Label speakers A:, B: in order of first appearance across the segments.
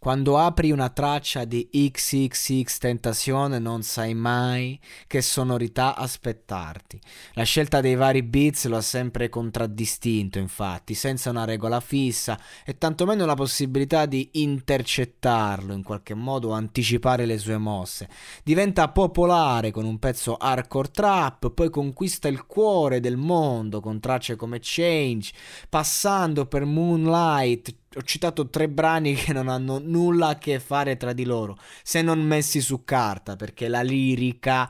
A: Quando apri una traccia di XXX Tentacion non sai mai che sonorità aspettarti. La scelta dei vari beats lo ha sempre contraddistinto, infatti, senza una regola fissa e tantomeno la possibilità di intercettarlo in qualche modo o anticipare le sue mosse. Diventa popolare con un pezzo hardcore trap, poi conquista il cuore del mondo con tracce come Change, passando per Moonlight, ho citato tre brani che non hanno nulla a che fare tra di loro, se non messi su carta, perché la lirica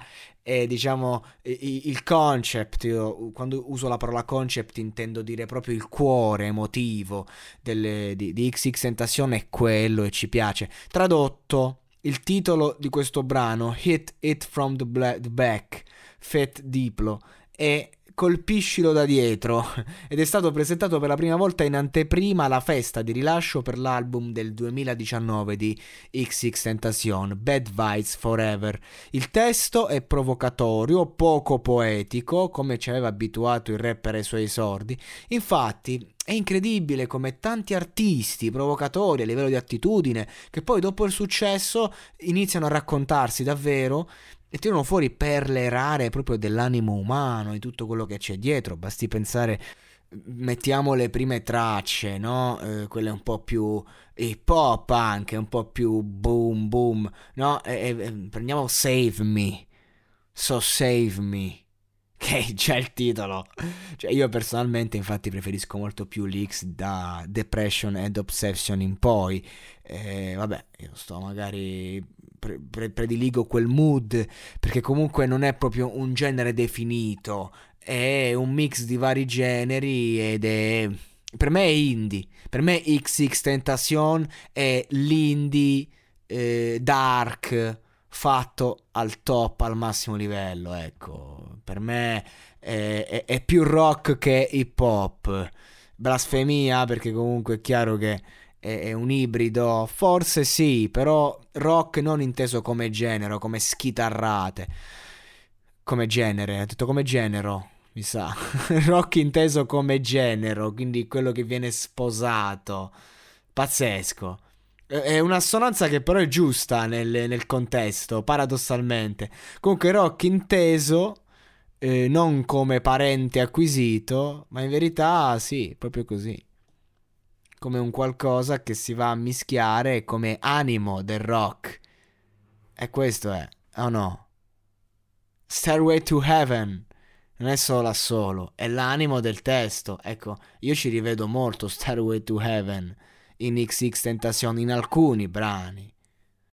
A: e diciamo il concept, io quando uso la parola concept intendo dire proprio il cuore emotivo delle, di, di XX Tentacion è quello e ci piace. Tradotto, il titolo di questo brano, Hit It From The, Bla- the Back, Fat Diplo, è colpiscilo da dietro ed è stato presentato per la prima volta in anteprima alla festa di rilascio per l'album del 2019 di XX Tentacion, Bad Vibes Forever. Il testo è provocatorio, poco poetico, come ci aveva abituato il rapper ai suoi esordi. Infatti, è incredibile come tanti artisti provocatori a livello di attitudine, che poi dopo il successo iniziano a raccontarsi davvero e tirano fuori perle rare proprio dell'animo umano, di tutto quello che c'è dietro. Basti pensare, mettiamo le prime tracce, no? Eh, quelle un po' più hip hop anche, un po' più boom boom, no? E, e, prendiamo Save Me, So Save Me. Che è già il titolo. Cioè, io personalmente, infatti, preferisco molto più l'X da Depression ed Obsession in poi. Eh, vabbè, io sto magari pre- pre- prediligo quel mood perché comunque non è proprio un genere definito, è un mix di vari generi ed è per me è indie, per me XX Tentacion è l'indie eh, dark fatto al top, al massimo livello, ecco, per me è, è, è più rock che hip hop, blasfemia perché comunque è chiaro che è, è un ibrido? Forse sì, però rock non inteso come genere, come schitarrate. Come genere, ho detto come genero, mi sa. rock inteso come genero, quindi quello che viene sposato. Pazzesco. È un'assonanza che però è giusta nel, nel contesto, paradossalmente. Comunque rock inteso eh, non come parente acquisito, ma in verità sì, proprio così come un qualcosa che si va a mischiare come animo del rock. E questo è, o oh no? Stairway to Heaven non è solo assolo, è l'animo del testo. Ecco, io ci rivedo molto Stairway to Heaven in XX Tentacion in alcuni brani.